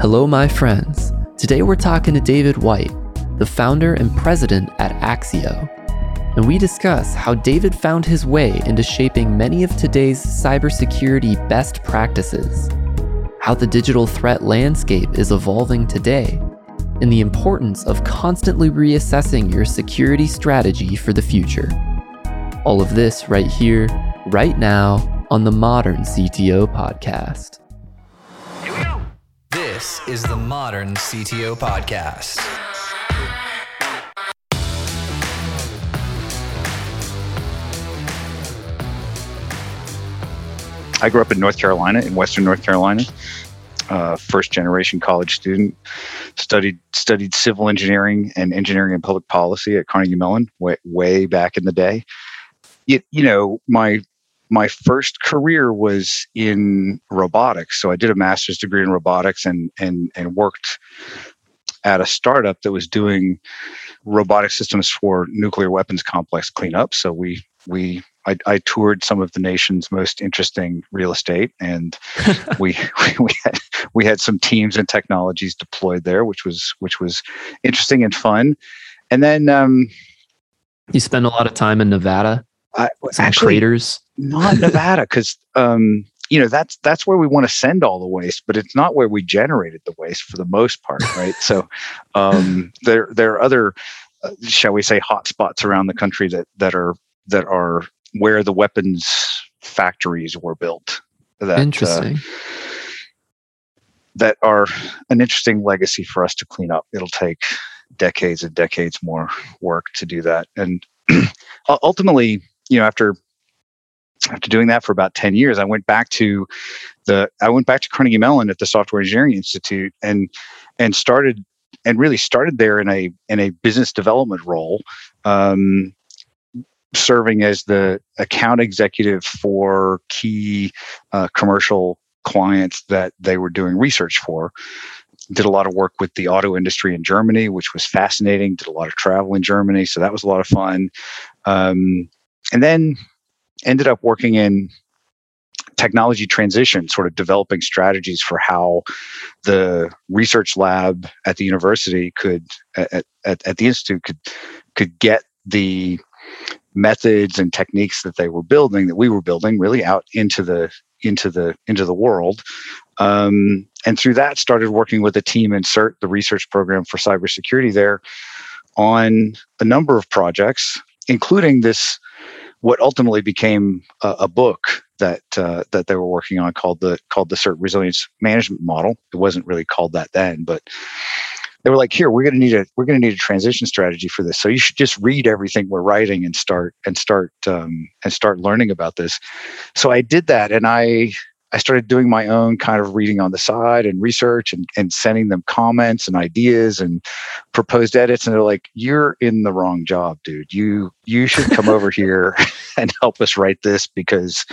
Hello, my friends. Today we're talking to David White, the founder and president at Axio. And we discuss how David found his way into shaping many of today's cybersecurity best practices, how the digital threat landscape is evolving today, and the importance of constantly reassessing your security strategy for the future. All of this right here, right now, on the Modern CTO Podcast. This is the Modern CTO Podcast. I grew up in North Carolina, in Western North Carolina. Uh, first generation college student. Studied studied civil engineering and engineering and public policy at Carnegie Mellon way, way back in the day. It, you know, my my first career was in robotics. So I did a master's degree in robotics and and and worked at a startup that was doing robotic systems for nuclear weapons complex cleanup. So we we I, I toured some of the nation's most interesting real estate, and we we had we had some teams and technologies deployed there, which was which was interesting and fun. And then um, you spend a lot of time in Nevada. I, actually, craters. not Nevada, because um, you know that's that's where we want to send all the waste, but it's not where we generated the waste for the most part, right? so um, there there are other, uh, shall we say, hot spots around the country that that are that are where the weapons factories were built. That, uh, Interesting. that are an interesting legacy for us to clean up. It'll take decades and decades more work to do that. And ultimately, you know, after after doing that for about 10 years, I went back to the I went back to Carnegie Mellon at the Software Engineering Institute and and started and really started there in a in a business development role. Um, serving as the account executive for key uh, commercial clients that they were doing research for. Did a lot of work with the auto industry in Germany, which was fascinating. Did a lot of travel in Germany, so that was a lot of fun. Um, and then ended up working in technology transition, sort of developing strategies for how the research lab at the university could, at, at, at the institute, could could get the methods and techniques that they were building that we were building really out into the into the into the world. Um, and through that started working with a team in cert the research program for cybersecurity there on a number of projects including this what ultimately became a, a book that uh, that they were working on called the called the cert resilience management model it wasn't really called that then but they were like, here, we're going to need a we're going to need a transition strategy for this. So you should just read everything we're writing and start and start um, and start learning about this. So I did that, and I I started doing my own kind of reading on the side and research and, and sending them comments and ideas and proposed edits. And they're like, you're in the wrong job, dude. You you should come over here and help us write this because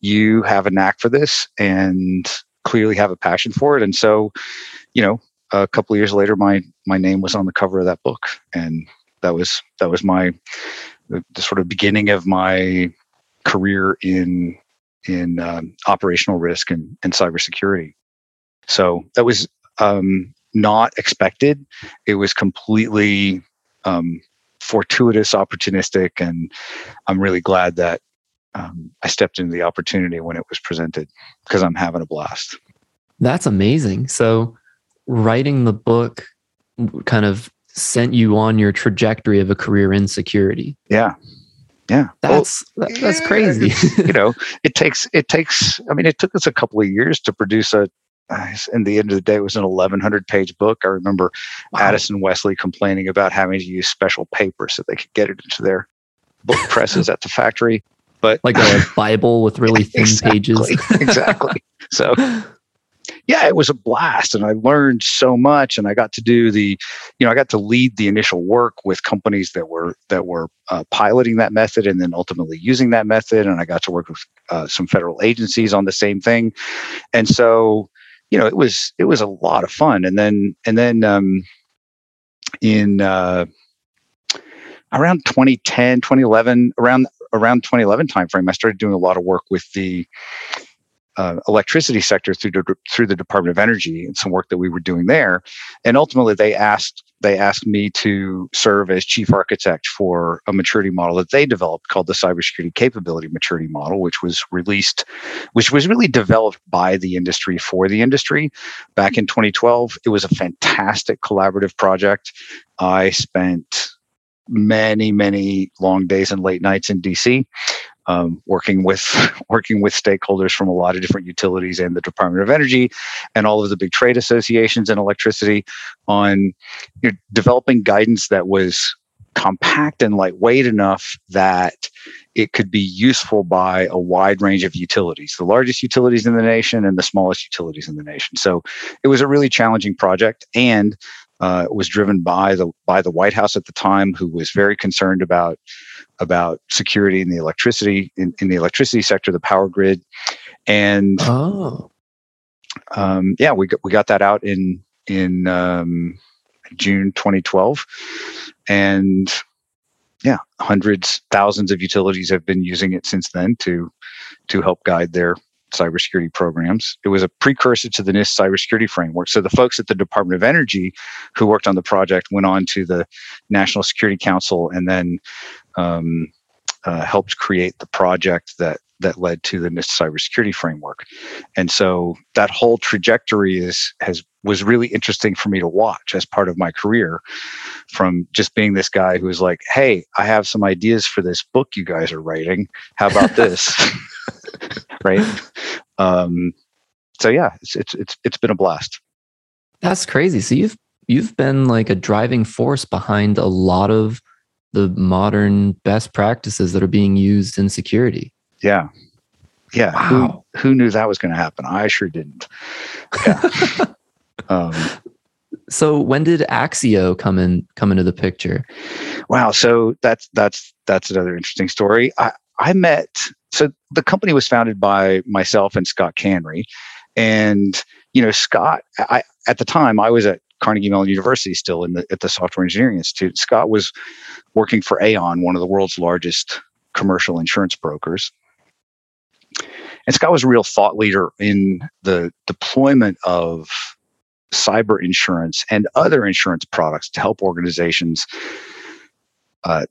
you have a knack for this and clearly have a passion for it. And so, you know, a couple of years later, my my name was on the cover of that book, and that was that was my the, the sort of beginning of my career in in um, operational risk and, and cybersecurity. So that was um, not expected. It was completely um, fortuitous, opportunistic, and I'm really glad that um, I stepped into the opportunity when it was presented because I'm having a blast. That's amazing. So, writing the book kind of sent you on your trajectory of a career in security. Yeah. Yeah. That's well, that, that's yeah, crazy. you know, it takes it takes I mean it took us a couple of years to produce a in the end of the day it was an 1100 page book. I remember wow. Addison Wesley complaining about having to use special paper so they could get it into their book presses at the factory. But like a Bible with really thin exactly, pages. exactly. So yeah, it was a blast and I learned so much and I got to do the, you know, I got to lead the initial work with companies that were, that were uh, piloting that method and then ultimately using that method. And I got to work with uh, some federal agencies on the same thing. And so, you know, it was, it was a lot of fun. And then, and then, um, in, uh, around 2010, 2011, around, around 2011 timeframe, I started doing a lot of work with the, uh, electricity sector through the, through the Department of Energy and some work that we were doing there. And ultimately, they asked they asked me to serve as chief architect for a maturity model that they developed called the Cybersecurity Capability Maturity Model, which was released, which was really developed by the industry for the industry back in 2012. It was a fantastic collaborative project. I spent many many long days and late nights in DC um, working with working with stakeholders from a lot of different utilities and the Department of Energy and all of the big trade associations in electricity on you know, developing guidance that was compact and lightweight enough that it could be useful by a wide range of utilities, the largest utilities in the nation and the smallest utilities in the nation. So it was a really challenging project and uh, was driven by the by the White House at the time, who was very concerned about about security in the electricity in, in the electricity sector, the power grid, and Oh, um, yeah, we got, we got that out in in um, June 2012, and yeah, hundreds, thousands of utilities have been using it since then to to help guide their cybersecurity programs. It was a precursor to the NIST cybersecurity framework. So the folks at the Department of Energy who worked on the project went on to the National Security Council and then um, uh, helped create the project that that led to the NIST cybersecurity framework. And so that whole trajectory is has was really interesting for me to watch as part of my career from just being this guy who was like, "Hey, I have some ideas for this book you guys are writing. How about this?" right? Um, so yeah, it's it's it's it's been a blast. that's crazy. So you've you've been like a driving force behind a lot of the modern best practices that are being used in security. Yeah. Yeah. Wow. Who, who knew that was going to happen? I sure didn't. Yeah. um, So when did Axio come in come into the picture? wow. So that's, that's, that's another interesting story. I, I met, so the company was founded by myself and Scott Kannry. And, you know, Scott, I, at the time I was at Carnegie Mellon University still in the, at the Software Engineering Institute. Scott was working for Aon, one of the world's largest commercial insurance brokers. And Scott was a real thought leader in the deployment of cyber insurance and other insurance products to help organizations uh,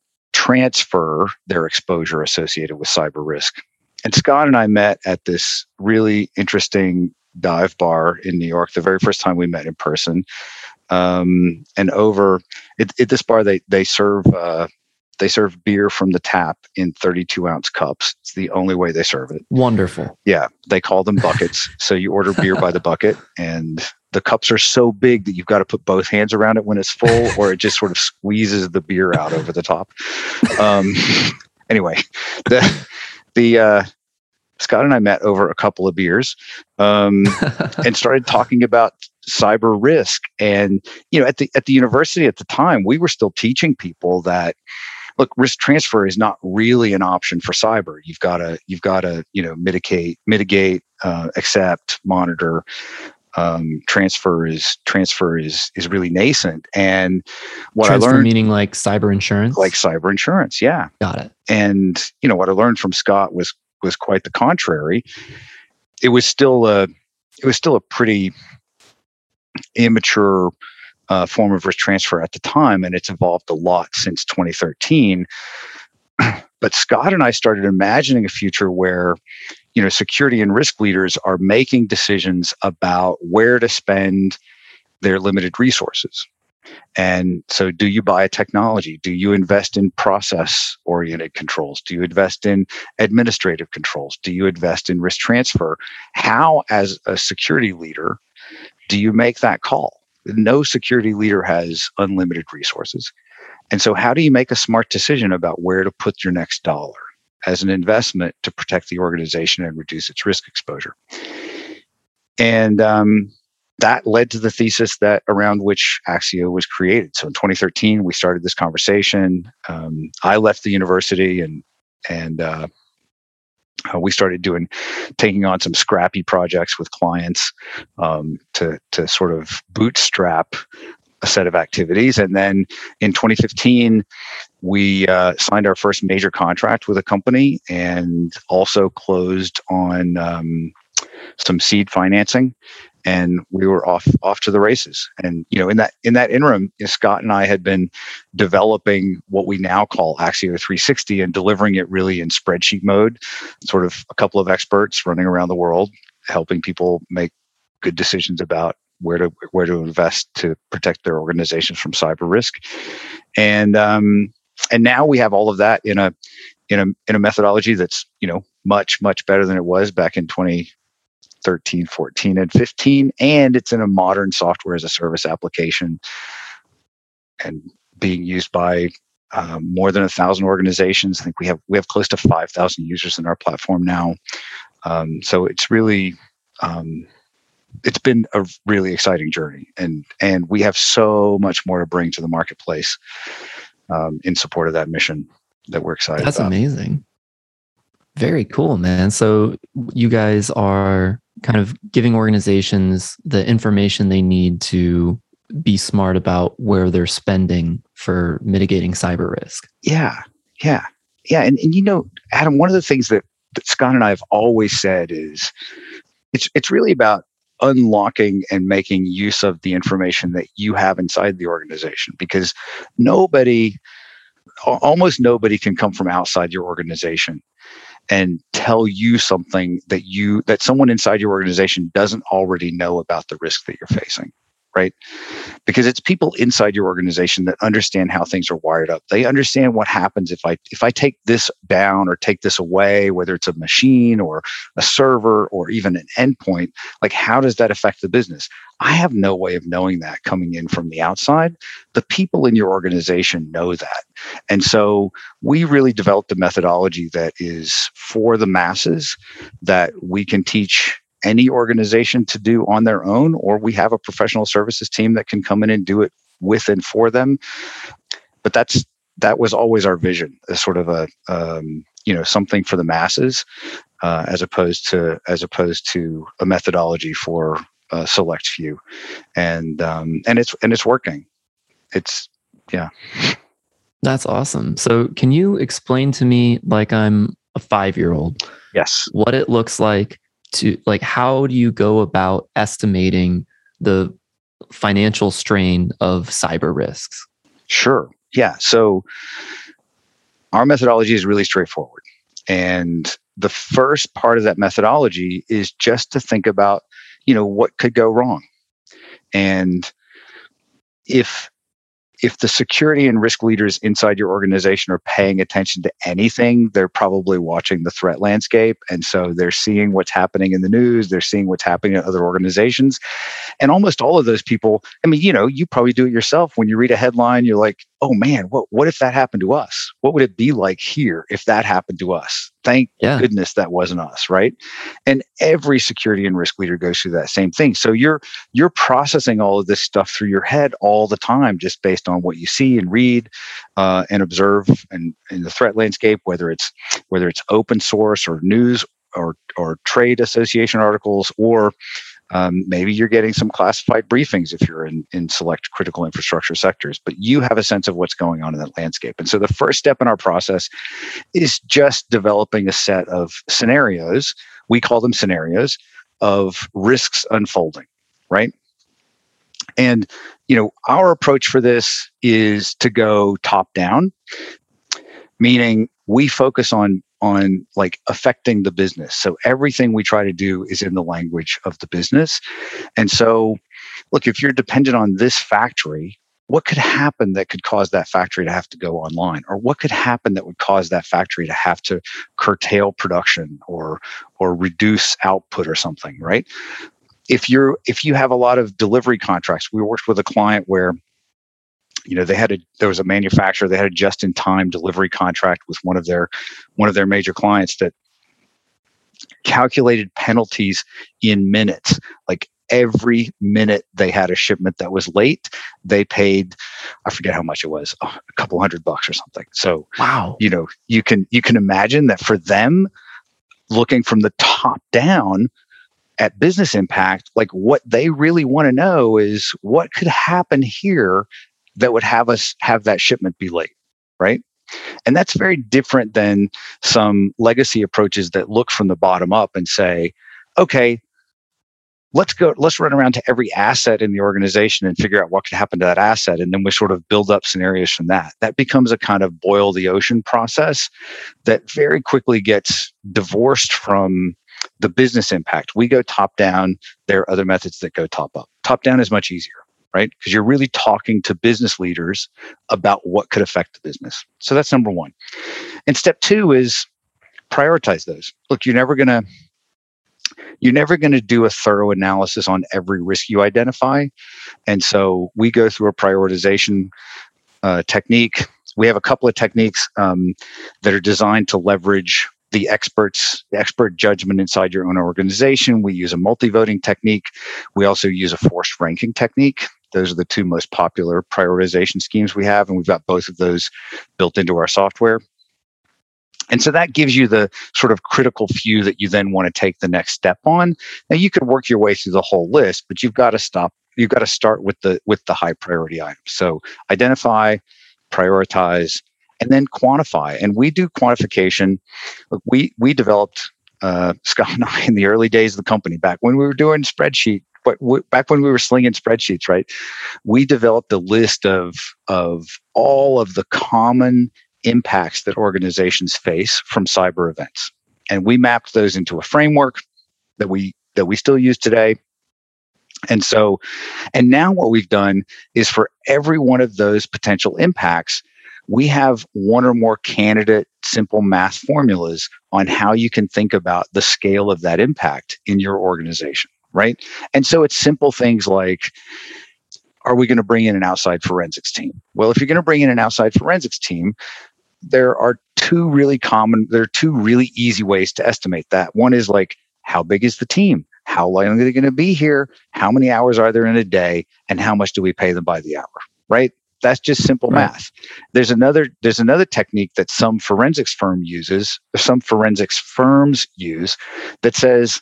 transfer their exposure associated with cyber risk. And Scott and I met at this really interesting dive bar in New York the very first time we met in person. Um, and over at, at this bar, they they serve uh, they serve beer from the tap in 32 ounce cups. It's the only way they serve it. Wonderful. Yeah, they call them buckets. so you order beer by the bucket, and the cups are so big that you've got to put both hands around it when it's full, or it just sort of squeezes the beer out over the top. Um, anyway, the the uh, Scott and I met over a couple of beers um, and started talking about cyber risk. And you know, at the at the university at the time, we were still teaching people that look, risk transfer is not really an option for cyber. You've got to you've got to you know mitigate mitigate uh, accept monitor. Um, transfer is transfer is is really nascent, and what Transfer I learned, meaning like cyber insurance. like cyber insurance, yeah, got it. and you know what I learned from Scott was was quite the contrary. It was still a it was still a pretty immature uh, form of risk transfer at the time, and it's evolved a lot since 2013. but Scott and I started imagining a future where you know security and risk leaders are making decisions about where to spend their limited resources and so, do you buy a technology? Do you invest in process oriented controls? Do you invest in administrative controls? Do you invest in risk transfer? How, as a security leader, do you make that call? No security leader has unlimited resources. And so, how do you make a smart decision about where to put your next dollar as an investment to protect the organization and reduce its risk exposure? And um, that led to the thesis that around which Axio was created. So in 2013, we started this conversation. Um, I left the university and and uh, uh, we started doing taking on some scrappy projects with clients um, to to sort of bootstrap a set of activities. And then in 2015, we uh, signed our first major contract with a company and also closed on. Um, some seed financing, and we were off off to the races. And you know, in that in that interim, Scott and I had been developing what we now call Axio 360 and delivering it really in spreadsheet mode. Sort of a couple of experts running around the world helping people make good decisions about where to where to invest to protect their organizations from cyber risk. And um, and now we have all of that in a in a in a methodology that's you know much much better than it was back in 2013 14 and 15 and it's in a modern software as a service application and being used by um, more than a thousand organizations. I think we have we have close to five thousand users in our platform now. Um, so it's really um, it's been a really exciting journey, and and we have so much more to bring to the marketplace um, in support of that mission that we're excited. That's about. amazing. Very cool, man. So you guys are kind of giving organizations the information they need to be smart about where they're spending for mitigating cyber risk. Yeah, yeah, yeah. And, and you know, Adam, one of the things that, that Scott and I have always said is it's it's really about unlocking and making use of the information that you have inside the organization because nobody almost nobody can come from outside your organization and tell you something that you that someone inside your organization doesn't already know about the risk that you're facing right? Because it's people inside your organization that understand how things are wired up. They understand what happens if I if I take this down or take this away, whether it's a machine or a server or even an endpoint, like how does that affect the business? I have no way of knowing that coming in from the outside. The people in your organization know that. And so we really developed a methodology that is for the masses that we can teach any organization to do on their own, or we have a professional services team that can come in and do it with and for them. But that's that was always our vision, as sort of a um, you know something for the masses, uh, as opposed to as opposed to a methodology for a select few, and um, and it's and it's working. It's yeah. That's awesome. So, can you explain to me, like I'm a five year old, yes, what it looks like to like how do you go about estimating the financial strain of cyber risks? Sure. Yeah. So our methodology is really straightforward. And the first part of that methodology is just to think about, you know, what could go wrong. And if if the security and risk leaders inside your organization are paying attention to anything, they're probably watching the threat landscape. And so they're seeing what's happening in the news, they're seeing what's happening at other organizations. And almost all of those people, I mean, you know, you probably do it yourself. When you read a headline, you're like, oh man, what, what if that happened to us? What would it be like here if that happened to us? Thank yeah. goodness that wasn't us, right? And every security and risk leader goes through that same thing. So you're you're processing all of this stuff through your head all the time, just based on what you see and read uh, and observe and in the threat landscape, whether it's whether it's open source or news or or trade association articles or um, maybe you're getting some classified briefings if you're in, in select critical infrastructure sectors, but you have a sense of what's going on in that landscape. And so the first step in our process is just developing a set of scenarios. We call them scenarios of risks unfolding, right? And you know, our approach for this is to go top down, meaning we focus on on like affecting the business. So everything we try to do is in the language of the business. And so, look, if you're dependent on this factory, what could happen that could cause that factory to have to go online or what could happen that would cause that factory to have to curtail production or or reduce output or something right if you're if you have a lot of delivery contracts we worked with a client where you know they had a there was a manufacturer they had a just in time delivery contract with one of their one of their major clients that calculated penalties in minutes. Like every minute they had a shipment that was late they paid i forget how much it was a couple hundred bucks or something. So wow. you know you can you can imagine that for them looking from the top down at business impact like what they really want to know is what could happen here that would have us have that shipment be late, right? And that's very different than some legacy approaches that look from the bottom up and say, okay, let's go let's run around to every asset in the organization and figure out what could happen to that asset and then we sort of build up scenarios from that. That becomes a kind of boil the ocean process that very quickly gets divorced from the business impact. We go top down there are other methods that go top up. Top down is much easier right because you're really talking to business leaders about what could affect the business so that's number one and step two is prioritize those look you're never going to you're never going to do a thorough analysis on every risk you identify. And so we go through a prioritization uh, technique. We have a couple of techniques um, that are designed to leverage the experts, the expert judgment inside your own organization. We use a multi-voting technique. We also use a forced ranking technique. Those are the two most popular prioritization schemes we have, and we've got both of those built into our software. And so that gives you the sort of critical few that you then want to take the next step on. Now you can work your way through the whole list, but you've got to stop. You've got to start with the with the high priority items. So identify, prioritize, and then quantify. And we do quantification. We we developed uh, Scott and I in the early days of the company back when we were doing spreadsheet. But back when we were slinging spreadsheets, right? We developed a list of of all of the common impacts that organizations face from cyber events. And we mapped those into a framework that we that we still use today. And so, and now what we've done is for every one of those potential impacts, we have one or more candidate simple math formulas on how you can think about the scale of that impact in your organization, right? And so it's simple things like are we going to bring in an outside forensics team? Well, if you're going to bring in an outside forensics team, there are two really common, there are two really easy ways to estimate that. One is like, how big is the team? How long are they going to be here? How many hours are there in a day? And how much do we pay them by the hour? Right? That's just simple right. math. There's another there's another technique that some forensics firm uses, some forensics firms use that says,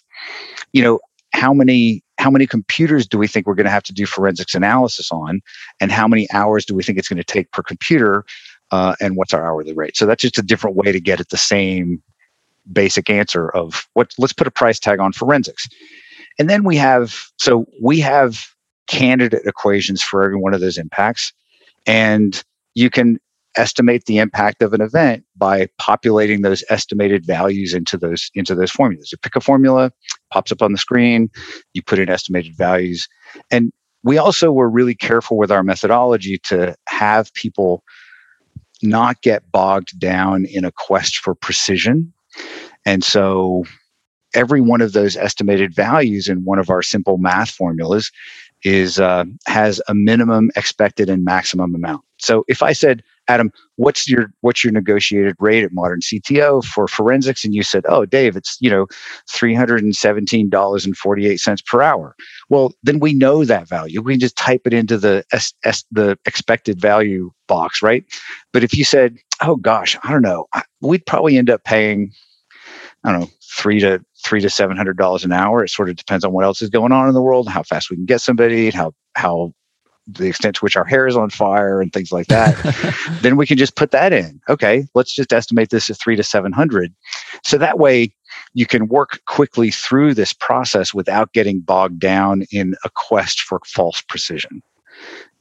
you know, how many how many computers do we think we're going to have to do forensics analysis on and how many hours do we think it's going to take per computer uh, and what's our hourly rate. So that's just a different way to get at the same basic answer of what. Let's put a price tag on forensics, and then we have so we have candidate equations for every one of those impacts, and you can estimate the impact of an event by populating those estimated values into those into those formulas. You pick a formula, pops up on the screen, you put in estimated values, and we also were really careful with our methodology to have people not get bogged down in a quest for precision. And so every one of those estimated values in one of our simple math formulas is uh, has a minimum expected and maximum amount. So if I said Adam, what's your what's your negotiated rate at Modern CTO for forensics? And you said, oh, Dave, it's you know three hundred and seventeen dollars and forty eight cents per hour. Well, then we know that value. We can just type it into the S, S, the expected value box, right? But if you said, oh gosh, I don't know, we'd probably end up paying, I don't know, three to three to seven hundred dollars an hour. It sort of depends on what else is going on in the world, how fast we can get somebody, how how the extent to which our hair is on fire and things like that, then we can just put that in. Okay, let's just estimate this at three to 700. So that way you can work quickly through this process without getting bogged down in a quest for false precision.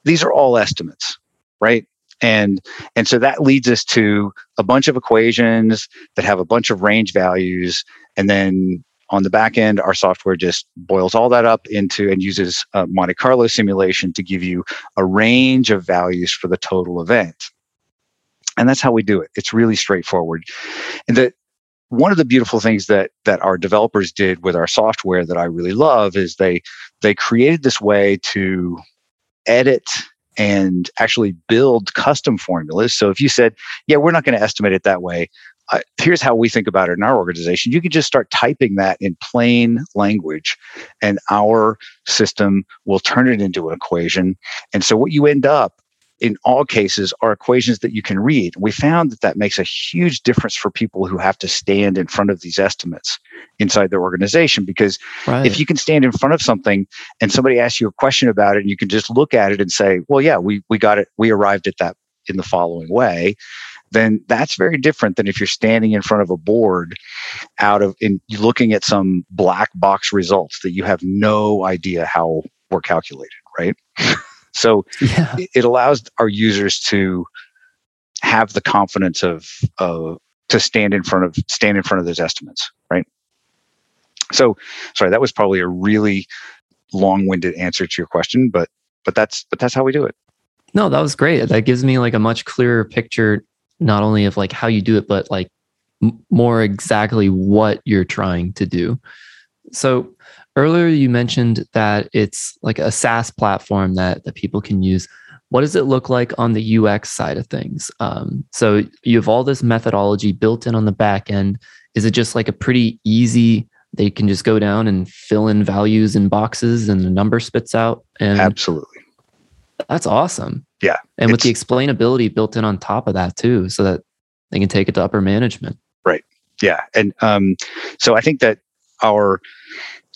These are all estimates, right? And, and so that leads us to a bunch of equations that have a bunch of range values and then on the back end, our software just boils all that up into and uses a Monte Carlo simulation to give you a range of values for the total event. And that's how we do it. It's really straightforward. And the one of the beautiful things that that our developers did with our software that I really love is they they created this way to edit and actually build custom formulas. So if you said, yeah, we're not going to estimate it that way, uh, here's how we think about it in our organization. You can just start typing that in plain language, and our system will turn it into an equation. And so, what you end up in all cases are equations that you can read. We found that that makes a huge difference for people who have to stand in front of these estimates inside their organization. Because right. if you can stand in front of something and somebody asks you a question about it, and you can just look at it and say, "Well, yeah, we we got it. We arrived at that in the following way." then that's very different than if you're standing in front of a board out of in looking at some black box results that you have no idea how were calculated, right? so yeah. it allows our users to have the confidence of uh, to stand in front of stand in front of those estimates, right? So, sorry, that was probably a really long-winded answer to your question, but but that's but that's how we do it. No, that was great. That gives me like a much clearer picture, not only of like how you do it, but like m- more exactly what you're trying to do. So earlier you mentioned that it's like a SaaS platform that that people can use. What does it look like on the UX side of things? Um, so you have all this methodology built in on the back end. Is it just like a pretty easy they can just go down and fill in values in boxes and the number spits out and absolutely that's awesome yeah and with the explainability built in on top of that too so that they can take it to upper management right yeah and um, so i think that our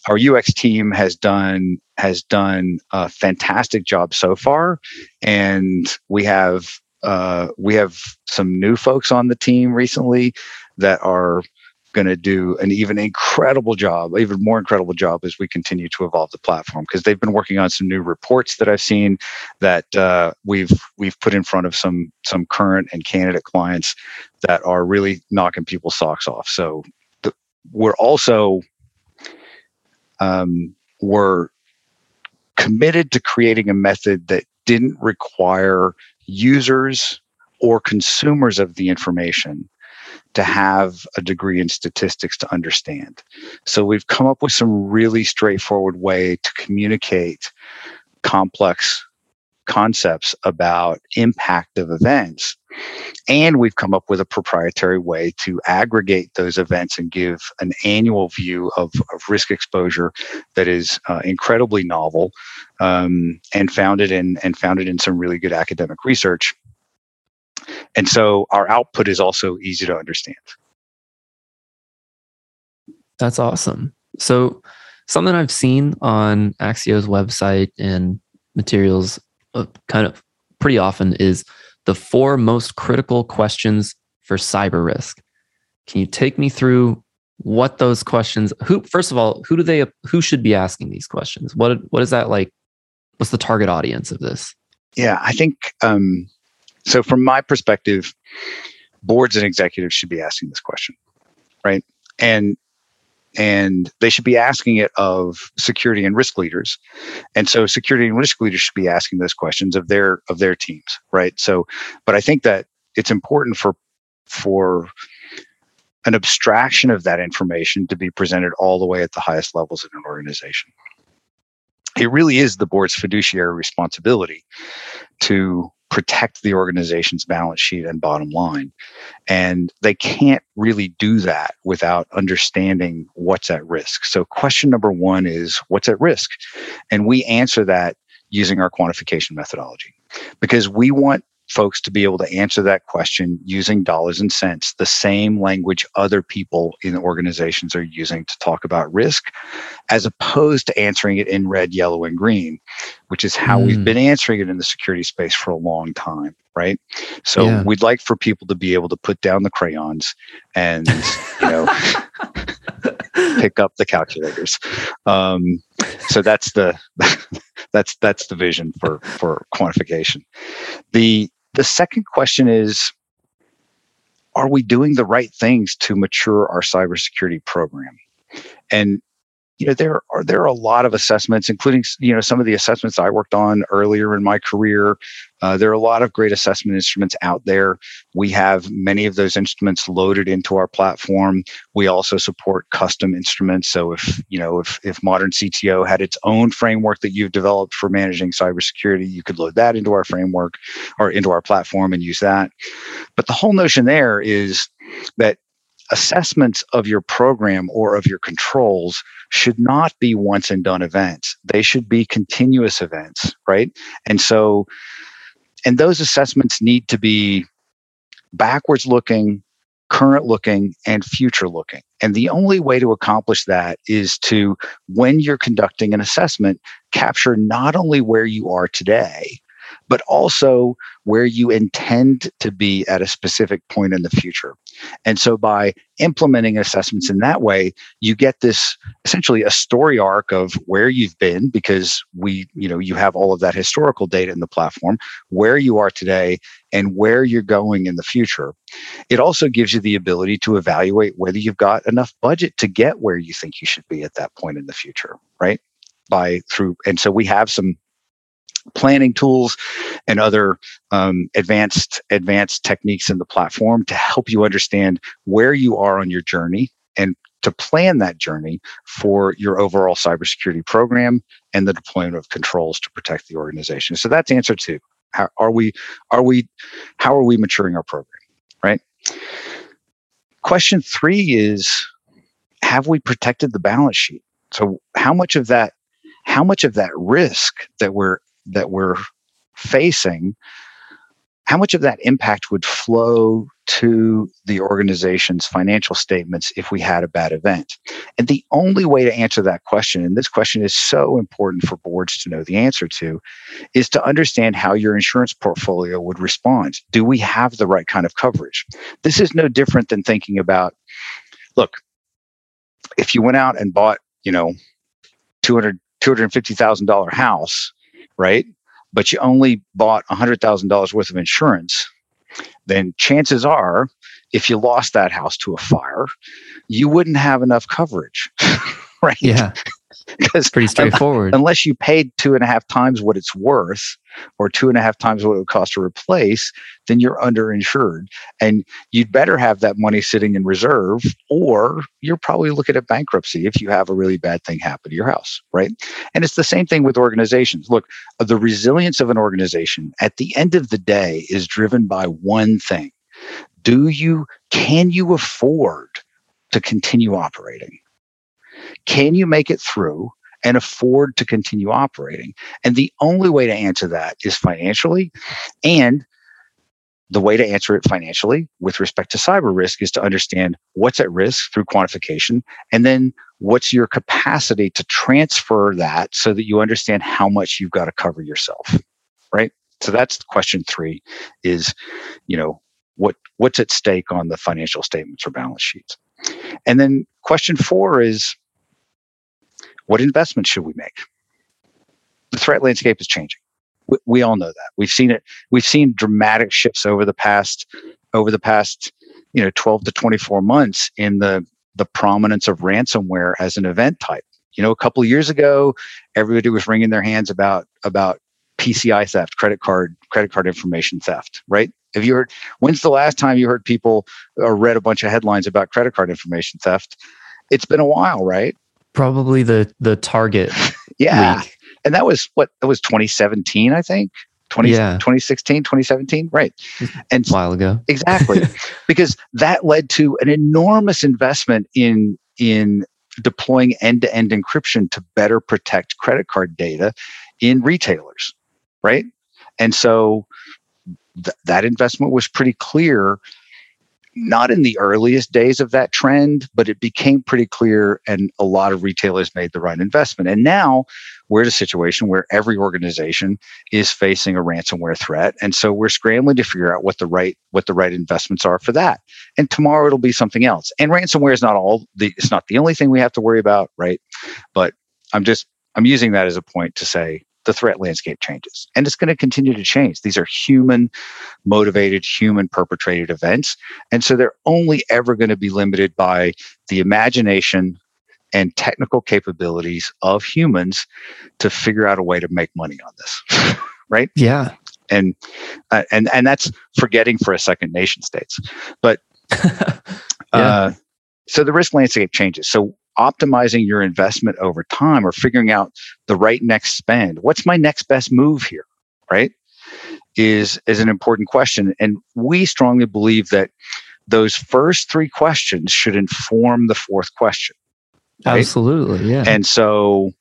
our ux team has done has done a fantastic job so far and we have uh, we have some new folks on the team recently that are going to do an even incredible job, even more incredible job as we continue to evolve the platform because they've been working on some new reports that I've seen that uh, we've we've put in front of some some current and candidate clients that are really knocking people's socks off. So we're also um, we're committed to creating a method that didn't require users or consumers of the information to have a degree in statistics to understand. So we've come up with some really straightforward way to communicate complex concepts about impact of events. And we've come up with a proprietary way to aggregate those events and give an annual view of, of risk exposure that is uh, incredibly novel um, and founded in and founded in some really good academic research. And so our output is also easy to understand. That's awesome. So, something I've seen on Axio's website and materials uh, kind of pretty often is the four most critical questions for cyber risk. Can you take me through what those questions who first of all who do they who should be asking these questions what what is that like what's the target audience of this yeah i think um so, from my perspective, boards and executives should be asking this question, right? And and they should be asking it of security and risk leaders. And so security and risk leaders should be asking those questions of their of their teams right? So but i think that it's important for for an abstraction of that information to be presented all the way at the highest levels in an organization. It really is the board's fiduciary responsibility to protect the organization's balance sheet and bottom line. And they can't really do that without understanding what's at risk. So, question number one is what's at risk? And we answer that using our quantification methodology because we want folks to be able to answer that question using dollars and cents, the same language other people in organizations are using to talk about risk, as opposed to answering it in red, yellow, and green, which is how mm. we've been answering it in the security space for a long time, right? So yeah. we'd like for people to be able to put down the crayons and, you know, pick up the calculators. Um, so that's the that's that's the vision for for quantification. The the second question is Are we doing the right things to mature our cybersecurity program? And you know there are there are a lot of assessments including you know some of the assessments i worked on earlier in my career. Uh, there are a lot of great assessment instruments out there. We have many of those instruments loaded into our platform. We also support custom instruments. So if you know if if modern cto had its own framework that you've developed for managing cybersecurity you could load that into our framework or into our platform and use that. But the whole notion there is that assessments of your program or of your controls should not be once and done events. They should be continuous events, right? And so, and those assessments need to be backwards looking, current looking, and future looking. And the only way to accomplish that is to, when you're conducting an assessment, capture not only where you are today, but also where you intend to be at a specific point in the future. And so by implementing assessments in that way, you get this essentially a story arc of where you've been because we, you know, you have all of that historical data in the platform, where you are today and where you're going in the future. It also gives you the ability to evaluate whether you've got enough budget to get where you think you should be at that point in the future, right? By through, and so we have some planning tools and other um, advanced advanced techniques in the platform to help you understand where you are on your journey and to plan that journey for your overall cybersecurity program and the deployment of controls to protect the organization. So that's answer two. How are we are we how are we maturing our program? Right? Question three is have we protected the balance sheet? So how much of that how much of that risk that we're that we're facing, how much of that impact would flow to the organization's financial statements if we had a bad event? And the only way to answer that question, and this question is so important for boards to know the answer to, is to understand how your insurance portfolio would respond. Do we have the right kind of coverage? This is no different than thinking about look, if you went out and bought, you know, 200 $250,000 house right? But you only bought $100,000 worth of insurance, then chances are, if you lost that house to a fire, you wouldn't have enough coverage, right? Yeah. Because pretty straightforward. Unless you paid two and a half times what it's worth or two and a half times what it would cost to replace, then you're underinsured. And you'd better have that money sitting in reserve, or you're probably looking at bankruptcy if you have a really bad thing happen to your house, right? And it's the same thing with organizations. Look, the resilience of an organization at the end of the day is driven by one thing. Do you, can you afford to continue operating? Can you make it through and afford to continue operating? And the only way to answer that is financially. And the way to answer it financially with respect to cyber risk is to understand what's at risk through quantification and then what's your capacity to transfer that so that you understand how much you've got to cover yourself right so that's question 3 is you know what what's at stake on the financial statements or balance sheets and then question 4 is what investments should we make? The threat landscape is changing. We, we all know that. We've seen it. We've seen dramatic shifts over the past over the past you know 12 to 24 months in the the prominence of ransomware as an event type. You know, a couple years ago, everybody was wringing their hands about about PCI theft, credit card credit card information theft, right? Have you heard? When's the last time you heard people or read a bunch of headlines about credit card information theft? It's been a while, right? Probably the the target. yeah. Week. And that was what that was 2017, I think. 20, yeah. 2016, 2017, right. And a while ago. exactly. because that led to an enormous investment in in deploying end-to-end encryption to better protect credit card data in retailers, right? And so th- that investment was pretty clear not in the earliest days of that trend, but it became pretty clear, and a lot of retailers made the right investment. And now we're in a situation where every organization is facing a ransomware threat, and so we're scrambling to figure out what the right what the right investments are for that. And tomorrow it'll be something else. And ransomware is not all the it's not the only thing we have to worry about, right? But I'm just I'm using that as a point to say the threat landscape changes. And it's going to continue to change. These are human motivated, human perpetrated events. And so they're only ever going to be limited by the imagination and technical capabilities of humans to figure out a way to make money on this. right? Yeah. And uh, and and that's forgetting for a second nation states. But yeah. uh, so the risk landscape changes. So optimizing your investment over time or figuring out the right next spend. What's my next best move here? Right? Is is an important question. And we strongly believe that those first three questions should inform the fourth question. Right? Absolutely. Yeah. And so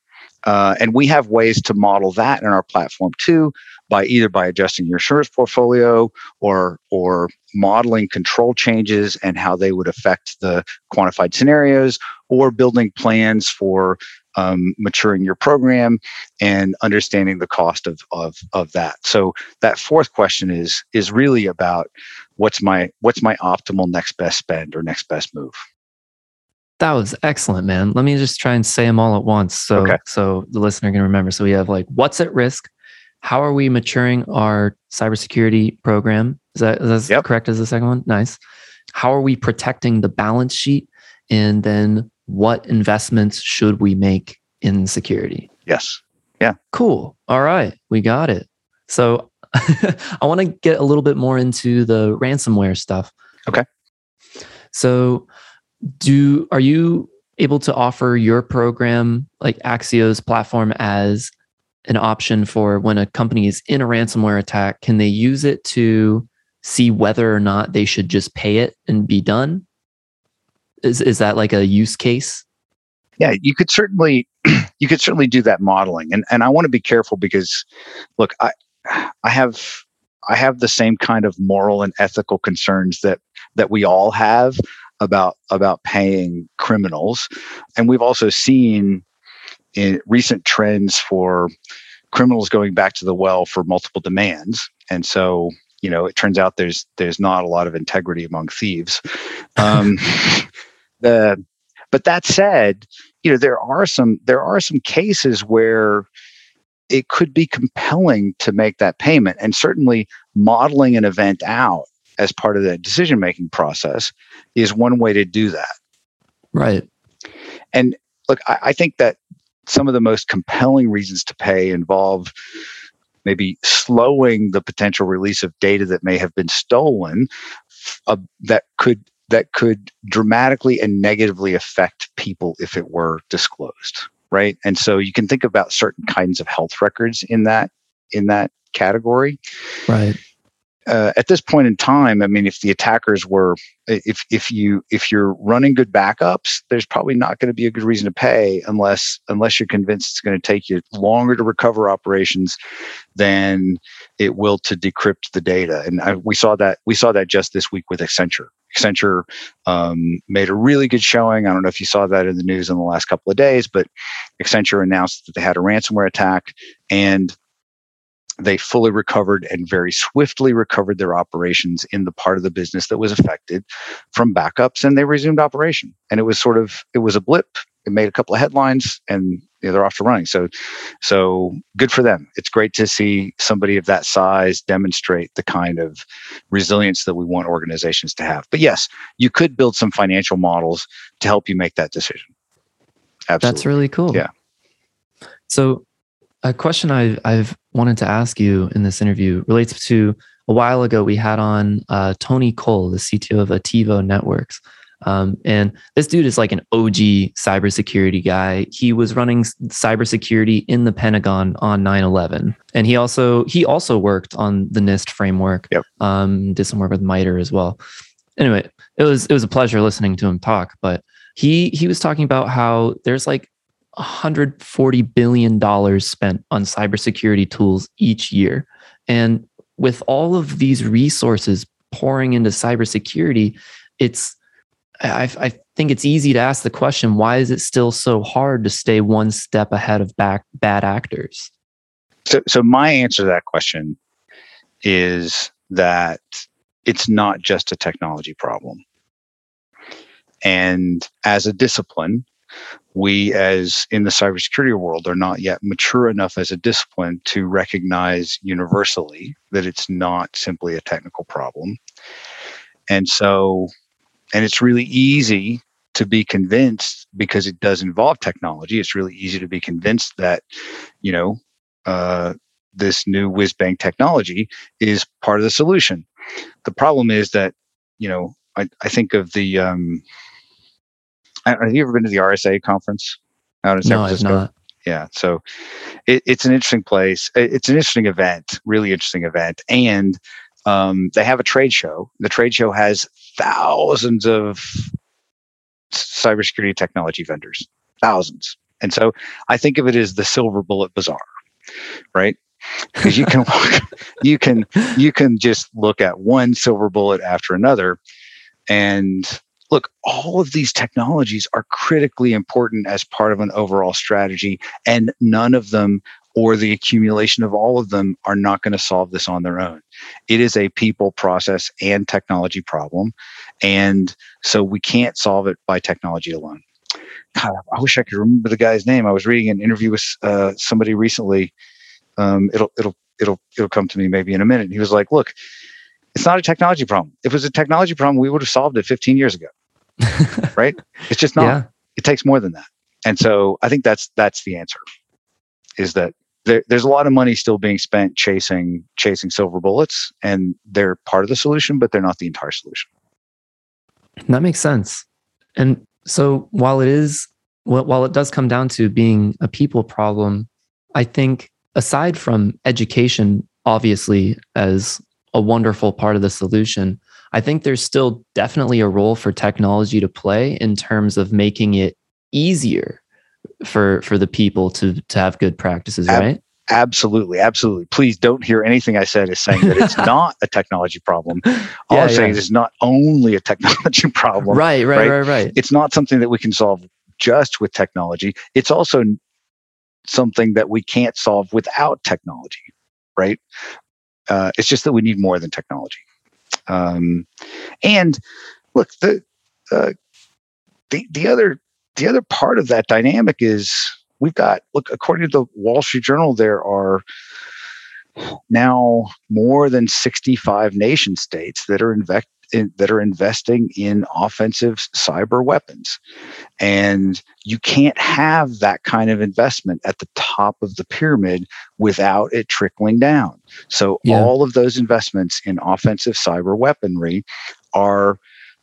uh, and we have ways to model that in our platform too by either by adjusting your insurance portfolio or or modeling control changes and how they would affect the quantified scenarios or building plans for um, maturing your program and understanding the cost of, of of that. So that fourth question is is really about what's my what's my optimal next best spend or next best move. That was excellent, man. Let me just try and say them all at once, so Okay. so the listener can remember. So we have like what's at risk, how are we maturing our cybersecurity program? Is that is that Yep. correct as the second one? Nice. How are we protecting the balance sheet, and then what investments should we make in security? Yes. Yeah. Cool. All right, we got it. So I want to get a little bit more into the ransomware stuff. Okay. So do are you able to offer your program like Axio's platform as an option for when a company is in a ransomware attack, can they use it to see whether or not they should just pay it and be done? Is is that like a use case? yeah you could certainly you could certainly do that modeling and and i want to be careful because look i i have i have the same kind of moral and ethical concerns that that we all have about about paying criminals and we've also seen in recent trends for criminals going back to the well for multiple demands. And so you know it turns out there's there's not a lot of integrity among thieves. Um, the but that said you know there are some there are some cases where it could be compelling to make that payment. And certainly modeling an event out as part of the decision making process is one way to do that. Right. and look I, I think that some of the most compelling reasons to pay involve maybe slowing the potential release of data that may have been stolen uh, that could that could dramatically and negatively affect people if it were disclosed right and so you can think about certain kinds of health records in that in that category Right. Uh, at this point in time, I mean, if the attackers were, if if you if you're running good backups, there's probably not going to be a good reason to pay unless unless you're convinced it's going to take you longer to recover operations than it will to decrypt the data. And I, we saw that we saw that just this week with Accenture. Accenture um, made a really good showing. I don't know if you saw that in the news in the last couple of days, but Accenture announced that they had a ransomware attack and they fully recovered and very swiftly recovered their operations in the part of the business that was affected from backups and they resumed operation. And it was sort of it was a blip. It made a couple of headlines and you know, they're off to running. So so good for them. It's great to see somebody of that size demonstrate the kind of resilience that we want organizations to have. But yes you could build some financial models to help you make that decision. Absolutely. That's really cool. Yeah. So, a question I've, I've wanted to ask you in this interview relates to a while ago we had on uh, Tony Cole, the CTO of Attivo Networks. Um, and this dude is like an OG cybersecurity guy. He was running cybersecurity in the Pentagon on 9/11, and he also he also worked on the NIST framework. Yep. Um, did some work with MITRE as well. Anyway, it was it was a pleasure listening to him talk. But he he was talking about how there's like 140 billion dollars spent on cybersecurity tools each year, and with all of these resources pouring into cybersecurity, it's I, I think it's easy to ask the question: Why is it still so hard to stay one step ahead of back bad actors? So, so my answer to that question is that it's not just a technology problem. And as a discipline, we, as in the cybersecurity world, are not yet mature enough as a discipline to recognize universally that it's not simply a technical problem. And so, and it's really easy to be convinced because it does involve technology. It's really easy to be convinced that, you know, uh, this new whiz bang technology is part of the solution. The problem is that, you know, I, I think of the, um, have you ever been to the RSA conference out in San No, I've not. Yeah. So it, it's an interesting place. It- It's an interesting event, really interesting event. And um, they have a trade show. The trade show has thousands of cybersecurity technology vendors, thousands. And so I think of it as the silver bullet bazaar, right? Because you can walk, you can you can just look at one silver bullet after another, and look, all of these technologies are critically important as part of an overall strategy, and none of them or the accumulation of all of them are not going to solve this on their own. It is a people, process, and technology problem. And so we can't solve it by technology alone. God, I wish I could remember the guy's name. I was reading an interview with uh, somebody recently. Um, it'll it'll it'll it'll come to me maybe in a minute. He was like, "Look, it's not a technology problem. If it was a technology problem, we would have solved it 15 years ago. right? It's just not. Yeah. It takes more than that. And so I think that's that's the answer. Is that there, there's a lot of money still being spent chasing chasing silver bullets, and they're part of the solution, but they're not the entire solution. That makes sense. And so while it is while it does come down to being a people problem, I think aside from education, obviously as a wonderful part of the solution, I think there's still definitely a role for technology to play in terms of making it easier for for the people to to have good practices, right? Absolutely, absolutely. Please don't hear anything I said as saying that it's not a technology problem. All yeah, I'm yeah. saying is it's not only a technology problem. Right, right, right, right, right. It's not something that we can solve just with technology. It's also something that we can't solve without technology, right? Uh, it's just that we need more than technology. Um, and look, the uh, the the other the other part of that dynamic is we've got look according to the Wall Street Journal, there are now more than 65 nation states that are invest, in, that are investing in offensive cyber weapons. And you can't have that kind of investment at the top of the pyramid without it trickling down. So yeah. all of those investments in offensive cyber weaponry are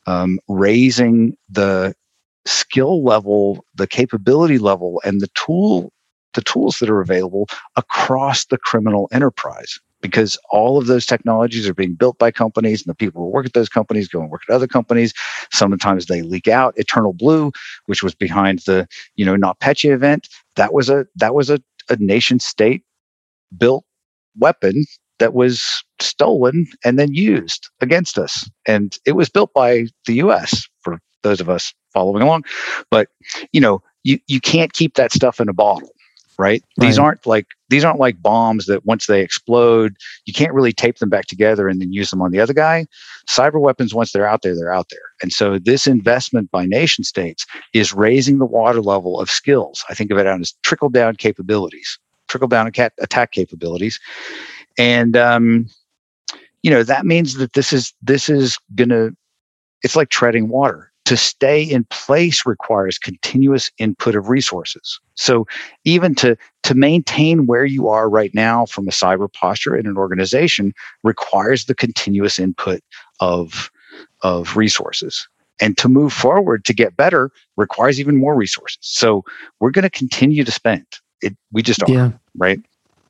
um, raising the skill level, the capability level, and the tool the tools that are available across the criminal enterprise because all of those technologies are being built by companies and the people who work at those companies go and work at other companies. Sometimes they leak out. EternalBlue which was behind the you know NotPetya event that was a that was a, a nation state built weapon that was stolen and then used against us. And it was built by the us for those of us following along. But you know, you you can't keep that stuff in a bottle, right? right? These aren't like these aren't like bombs that once they explode, you can't really tape them back together and then use them on the other guy. Cyber weapons, once they're out there, they're out there. And so this investment by nation states is raising the water level of skills. I think of it as trickle down capabilities, trickle down attack capabilities, and um, you know that means that this is this is gonna it's like treading water to stay in place requires continuous input of resources. So even to, to maintain where you are right now from a cyber posture in an organization requires the continuous input of, of resources. And to move forward to get better requires even more resources. So we're going to continue to spend. It, we just are, yeah. right?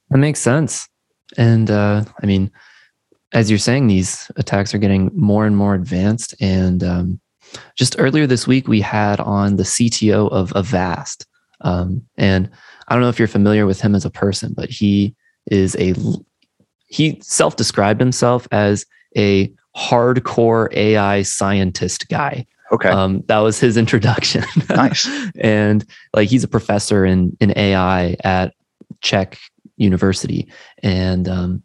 That makes sense. And uh, I mean, as you're saying, these attacks are getting more and more advanced. And um, just earlier this week, we had on the CTO of Avast. Um, and I don't know if you're familiar with him as a person, but he is a, he self described himself as a hardcore AI scientist guy. Okay. Um, that was his introduction. nice. and like he's a professor in, in AI at Czech University. And um,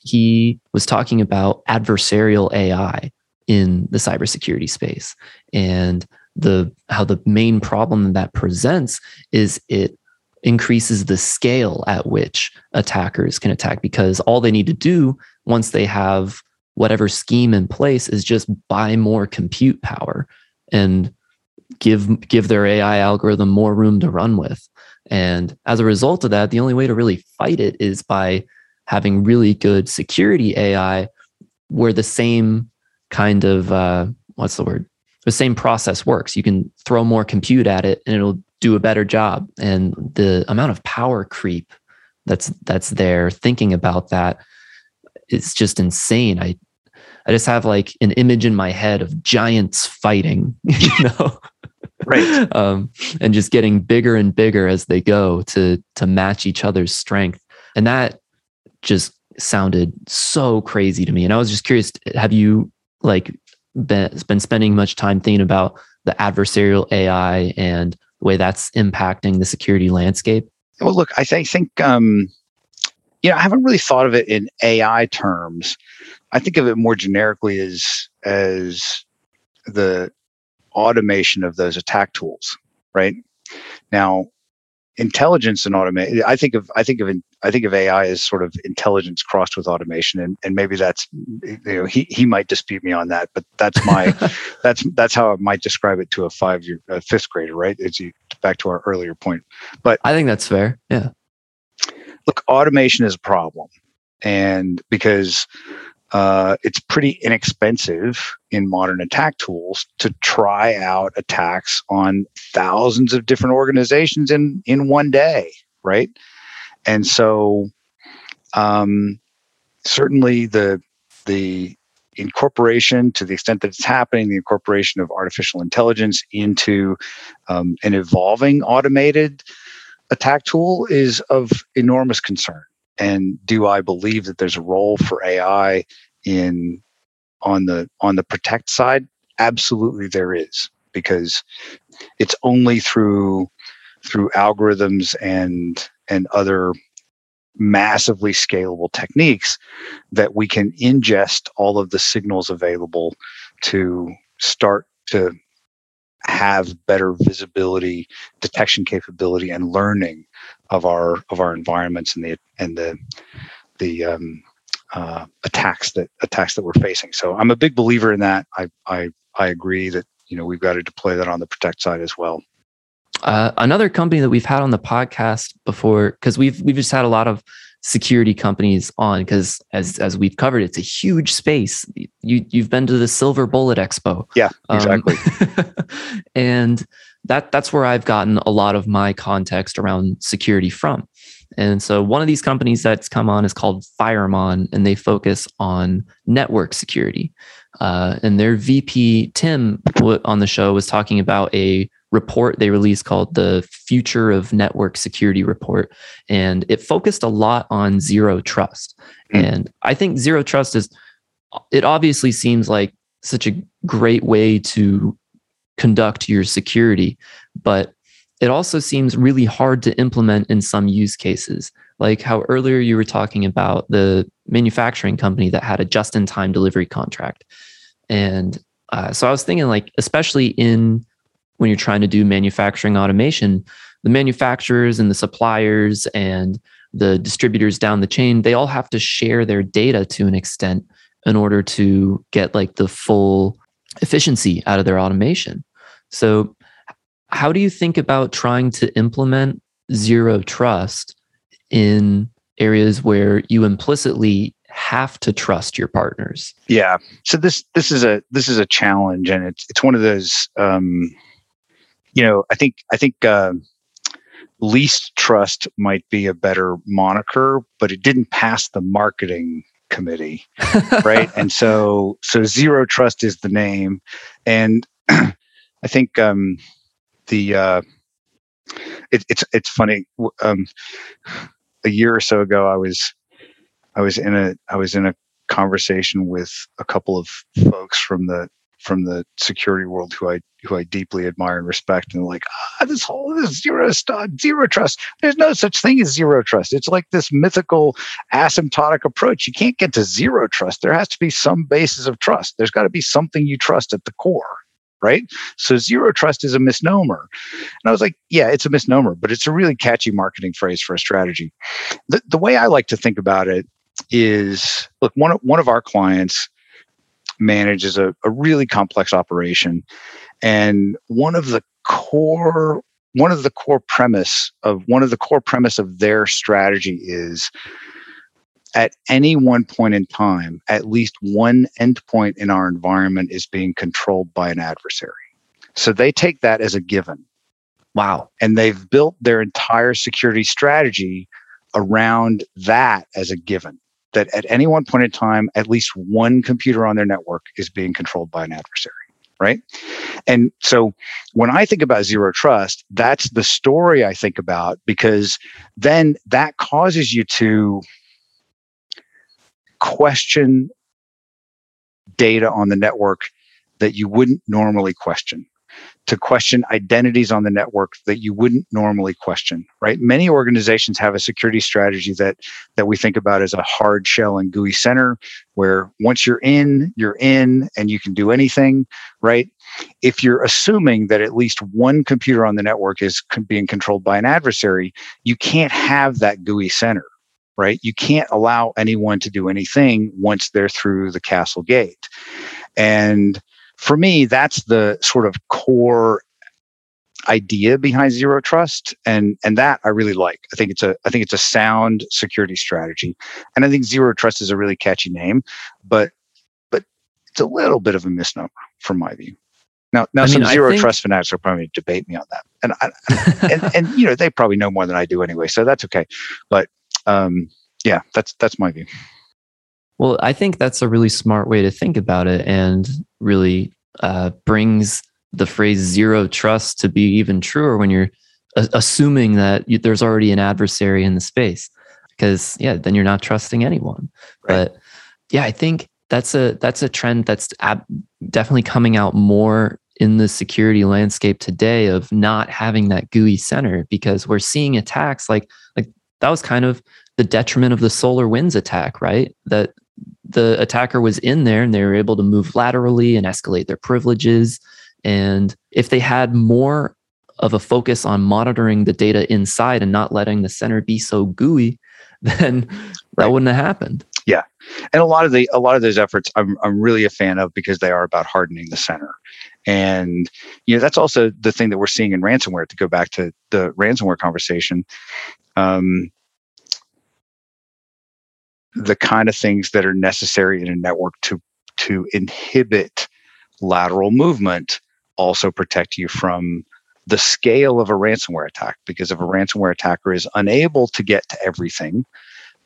he was talking about adversarial AI in the cybersecurity space and the how the main problem that presents is it increases the scale at which attackers can attack because all they need to do once they have whatever scheme in place is just buy more compute power and give give their AI algorithm more room to run with. And as a result of that, the only way to really fight it is by having really good security AI where the same kind of uh, what's the word? The same process works. You can throw more compute at it, and it'll do a better job. And the amount of power creep that's that's there, thinking about that, it's just insane. I I just have like an image in my head of giants fighting, you know, right? Um, and just getting bigger and bigger as they go to to match each other's strength, and that just sounded so crazy to me. And I was just curious: have you like been, been spending much time thinking about the adversarial AI and the way that's impacting the security landscape? Well, look, I, th- I think um, you know I haven't really thought of it in AI terms. I think of it more generically as as the automation of those attack tools, right? Now, intelligence and automation. I think of I think of I think of AI as sort of intelligence crossed with automation, and, and maybe that's you know he he might dispute me on that, but that's my that's that's how I might describe it to a five year a fifth grader, right? It's back to our earlier point. But I think that's fair. Yeah. Look, automation is a problem, and because uh, it's pretty inexpensive in modern attack tools to try out attacks on thousands of different organizations in in one day, right? And so, um, certainly the the incorporation to the extent that it's happening, the incorporation of artificial intelligence into um, an evolving automated attack tool is of enormous concern. And do I believe that there's a role for AI in on the on the protect side? Absolutely, there is because it's only through through algorithms and and other massively scalable techniques that we can ingest all of the signals available to start to have better visibility detection capability and learning of our of our environments and the and the the um, uh, attacks that attacks that we're facing. So i'm a big believer in that. I i i agree that you know we've got to deploy that on the protect side as well. Uh, another company that we've had on the podcast before, because we've we've just had a lot of security companies on, because as as we've covered, it's a huge space. You you've been to the Silver Bullet Expo, yeah, exactly, um, and that that's where I've gotten a lot of my context around security from. And so one of these companies that's come on is called FireMon, and they focus on network security. Uh, and their VP Tim on the show was talking about a report they released called the Future of Network Security Report. And it focused a lot on zero trust. Mm. And I think zero trust is, it obviously seems like such a great way to conduct your security, but it also seems really hard to implement in some use cases. Like how earlier you were talking about the manufacturing company that had a just in time delivery contract. And uh, so I was thinking, like, especially in when you're trying to do manufacturing automation, the manufacturers and the suppliers and the distributors down the chain, they all have to share their data to an extent in order to get like the full efficiency out of their automation. So, how do you think about trying to implement zero trust in areas where you implicitly have to trust your partners? Yeah. So this this is a this is a challenge, and it's it's one of those um, you know, I think I think uh, least trust might be a better moniker, but it didn't pass the marketing committee, right? and so so zero trust is the name, and I think um, the uh, it, it's it's funny. Um, a year or so ago, I was I was in a I was in a conversation with a couple of folks from the from the security world who I who I deeply admire and respect, and like ah, this whole this zero zero trust. There's no such thing as zero trust. It's like this mythical asymptotic approach. You can't get to zero trust. There has to be some basis of trust. There's got to be something you trust at the core, right? So zero trust is a misnomer. And I was like, yeah, it's a misnomer, but it's a really catchy marketing phrase for a strategy. The the way I like to think about it is look one one of our clients manages a, a really complex operation. And one of the core one of the core premise of one of the core premise of their strategy is at any one point in time, at least one endpoint in our environment is being controlled by an adversary. So they take that as a given. Wow. And they've built their entire security strategy around that as a given that at any one point in time, at least one computer on their network is being controlled by an adversary. Right. And so when I think about zero trust, that's the story I think about because then that causes you to question data on the network that you wouldn't normally question to question identities on the network that you wouldn't normally question right? Many organizations have a security strategy that that we think about as a hard shell and gooey center where once you're in you're in and you can do anything right? If you're assuming that at least one computer on the network is being controlled by an adversary you can't have that gooey center right? You can't allow anyone to do anything once they're through the castle gate. And for me, that's the sort of core idea behind zero trust and and that i really like. I think it's a i think it's a sound security strategy and i think zero trust is a really catchy name but but it's a little bit of a misnomer from my view. Now now I some mean, zero think... trust fanatics will probably debate me on that and I, and, and you know they probably know more than i do anyway so that's okay but um yeah that's that's my view. Well, I think that's a really smart way to think about it and really uh, brings the phrase zero trust to be even truer when you're uh, assuming that you, there's already an adversary in the space. Because, yeah, then you're not trusting anyone. Right. But yeah, I think that's a that's a trend that's ab- definitely coming out more in the security landscape today of not having that gooey center because we're seeing attacks like like that was kind of the detriment of the SolarWinds attack, right? That the attacker was in there and they were able to move laterally and escalate their privileges. And if they had more of a focus on monitoring the data inside and not letting the center be so gooey, then right. that wouldn't have happened. Yeah. And a lot of the a lot of those efforts I'm I'm really a fan of because they are about hardening the center. And you know, that's also the thing that we're seeing in ransomware to go back to the ransomware conversation. Um, the kind of things that are necessary in a network to to inhibit lateral movement also protect you from the scale of a ransomware attack. Because if a ransomware attacker is unable to get to everything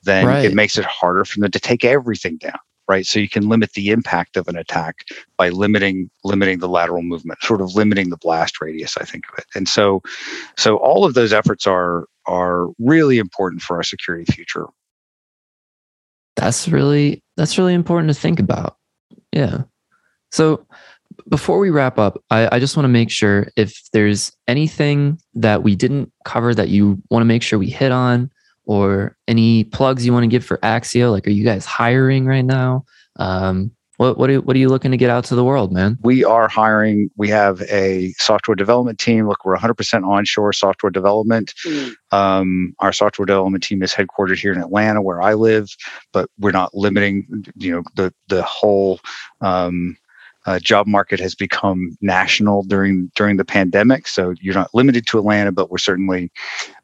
then right. it makes it harder for them to take everything down right? So you can limit the impact of an attack by limiting limiting the lateral movement sort of limiting the blast radius i think of it. And so so all of those efforts are are really important for our security future that's really that's really important to think about. Yeah. So before we wrap up i, I just want to make sure if there's anything that we didn't cover that you want to make sure we hit on or any plugs you want to give for Axio like are you guys hiring right now? Um, what what are, what are you looking to get out to the world, man? We are hiring. We have a software development team. Look, we're 100% onshore software development. Mm. Um, our software development team is headquartered here in Atlanta, where I live, but we're not limiting. You know, the the whole um, uh, job market has become national during during the pandemic. So you're not limited to Atlanta, but we're certainly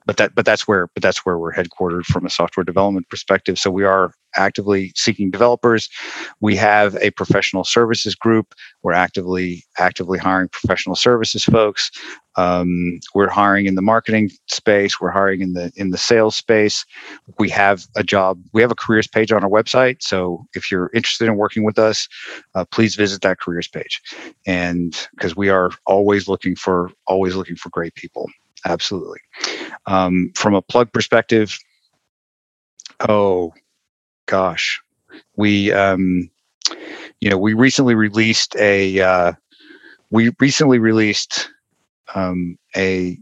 but that but that's where but that's where we're headquartered from a software development perspective. So we are actively seeking developers. We have a professional services group. We're actively actively hiring professional services folks. Um, we're hiring in the marketing space. We're hiring in the in the sales space. We have a job we have a careers page on our website. So if you're interested in working with us uh, please visit that careers page. And because we are always looking for always looking for great people absolutely. Um, from a plug perspective, oh gosh, we um, you know we recently released a uh, we recently released um, a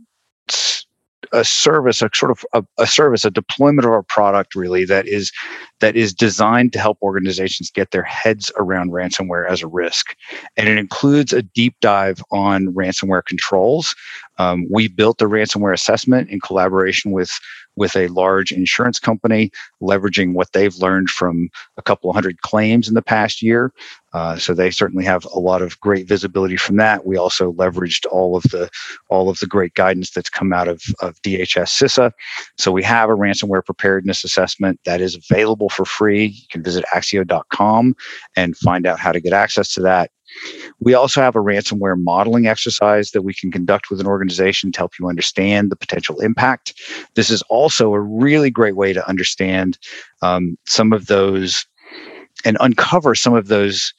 a service, a sort of a, a, service, a deployment of our product really that is that is designed to help organizations get their heads around ransomware as a risk, and it includes a deep dive on ransomware controls. Um, we built the ransomware assessment in collaboration with with a large insurance company, leveraging what they've learned from a couple hundred claims in the past year. Uh, so they certainly have a lot of great visibility from that. We also leveraged all of the all of the great guidance that's come out of, of DHS CISA. So we have a ransomware preparedness assessment that is available for free. You can visit axio.com and find out how to get access to that. We also have a ransomware modeling exercise that we can conduct with an organization to help you understand the potential impact. This is also a really great way to understand um, some of those and uncover some of those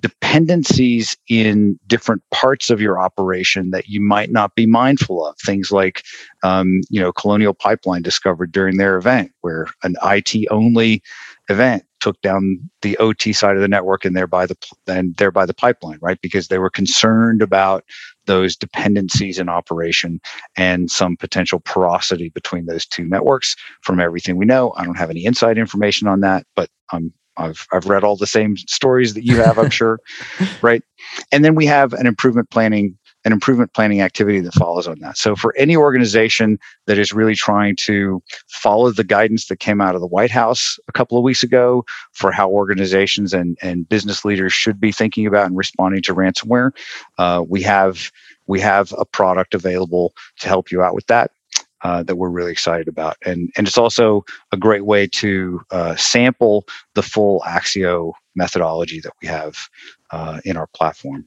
dependencies in different parts of your operation that you might not be mindful of. Things like, um, you know, Colonial Pipeline discovered during their event, where an IT only event took down the OT side of the network and thereby the and thereby the pipeline, right? Because they were concerned about those dependencies in operation and some potential porosity between those two networks. From everything we know, I don't have any inside information on that, but I'm I've I've read all the same stories that you have, I'm sure, right? And then we have an improvement planning an improvement planning activity that follows on that. So for any organization that is really trying to follow the guidance that came out of the White House a couple of weeks ago for how organizations and and business leaders should be thinking about and responding to ransomware, uh, we have we have a product available to help you out with that uh, that we're really excited about. And, and it's also a great way to uh, sample the full Axio methodology that we have uh, in our platform.